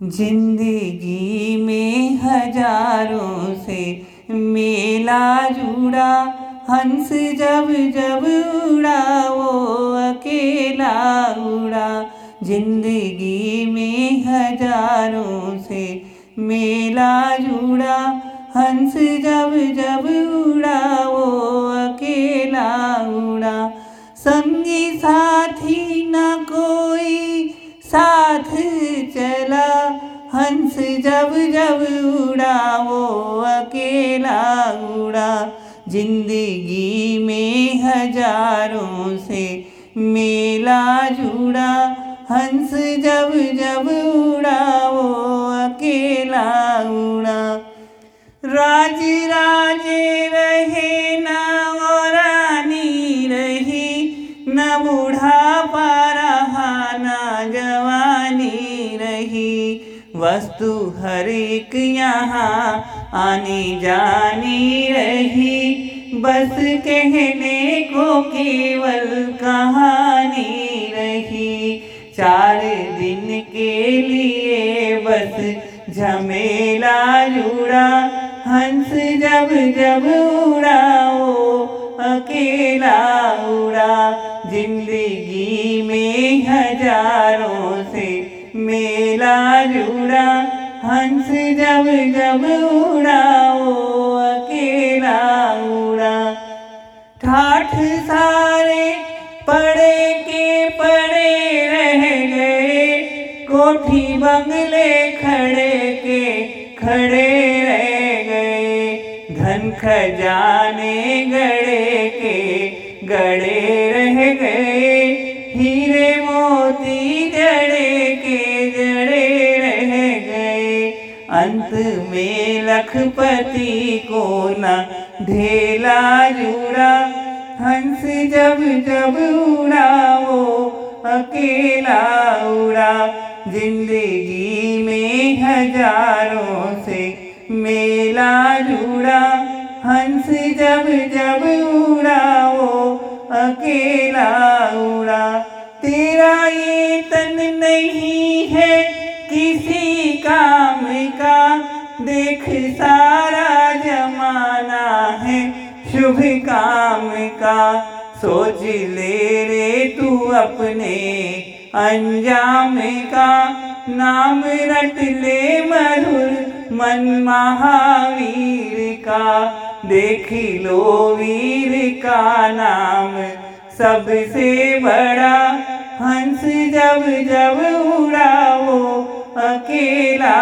ज़िंदगी में हज़ारों से मेला जुड़ा, हंस जब जब उड़ा, वो अकेला उड़ा। ज़िंदगी में हज़ारों से मेला जुड़ा, हंस जब जब उड़ा, वो अकेला उड़ा। संगी साथी न कोई साथ चला हंस जब जब उड़ा, वो अकेला उड़ा। ज़िंदगी में हज़ारों से मेला जुड़ा, हंस जब जब उड़ा, वो अकेला उड़ा। राज राजे रहे वस्तु हर एक यहाँ आनी जानी रही। बस कहने को केवल कहानी रही। चार दिन के लिए बस झमेला जुड़ा। हंस जब जब उड़ा वो अकेला उड़ा। ज़िंदगी में हज़ारों से मेला जुड़ा हंस जब जब उड़ा वो अकेला उड़ा ठाठ सारे पड़े के पड़े रह गए कोठी बंगले खड़े के खड़े रह गए धन खजाने गड़े के गड़े रह गए हीरे अंत में लखपति को न ढेला जुड़ा। हंस जब जब उड़ा, वो अकेला उड़ा। ज़िंदगी में हज़ारों से मेला जुड़ा। हंस जब जब उड़ा देख सारा जमाना है, शुभ काम का। सोच ले रे तू अपने अंजाम का। नाम रट ले मधुर मन महावीर का। देख लो वीर का नाम, सबसे बड़ा हंस जब जब उड़ा वो अकेला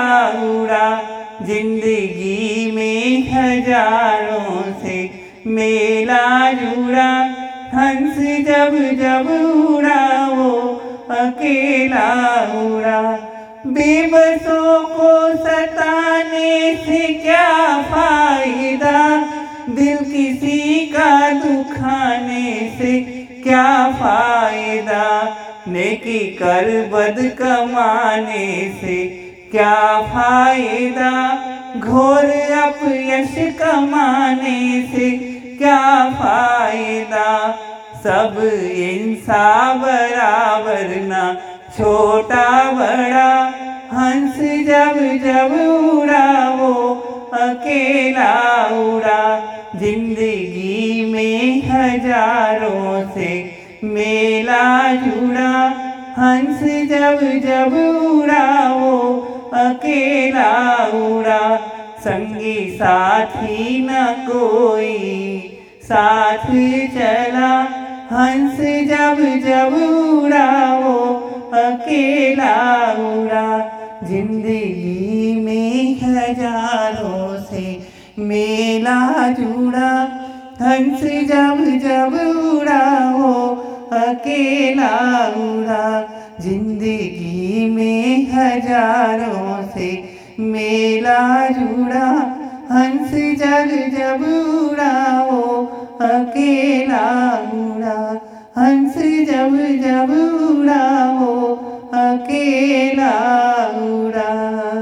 उड़ा। ज़िंदगी में हज़ारों से मेला जुड़ा, हंस जब जब उड़ा, वो अकेला उड़ा। बेबसों को सताने से क्या फ़ायदा? दिल किसी का दुखाने से क्या फ़ायदा? नेकी कर बद कमाने से क्या फ़ायदा घोर अपयश कमाने से? क्या फ़ायदा सब इंसान बराबर ना? छोटा बड़ा हंस जब जब उड़ा, वो अकेला उड़ा। ज़िंदगी में हज़ारों से मेला जुड़ा, हंस जब जब उड़ा, वो अकेला उड़ा। संगी साथी न कोई। साथ चला हंस जब जब उड़ा वो। अकेला उड़ा। ज़िंदगी में हज़ारों से मेला जुड़ा। हंस जब जब उड़ा वो। अकेला उड़ा। ज़िंदगी में हज़ारों से मेला जुड़ा, हंस जग जब उड़ा, वो अकेला उड़ा। हंस जब जब उड़ा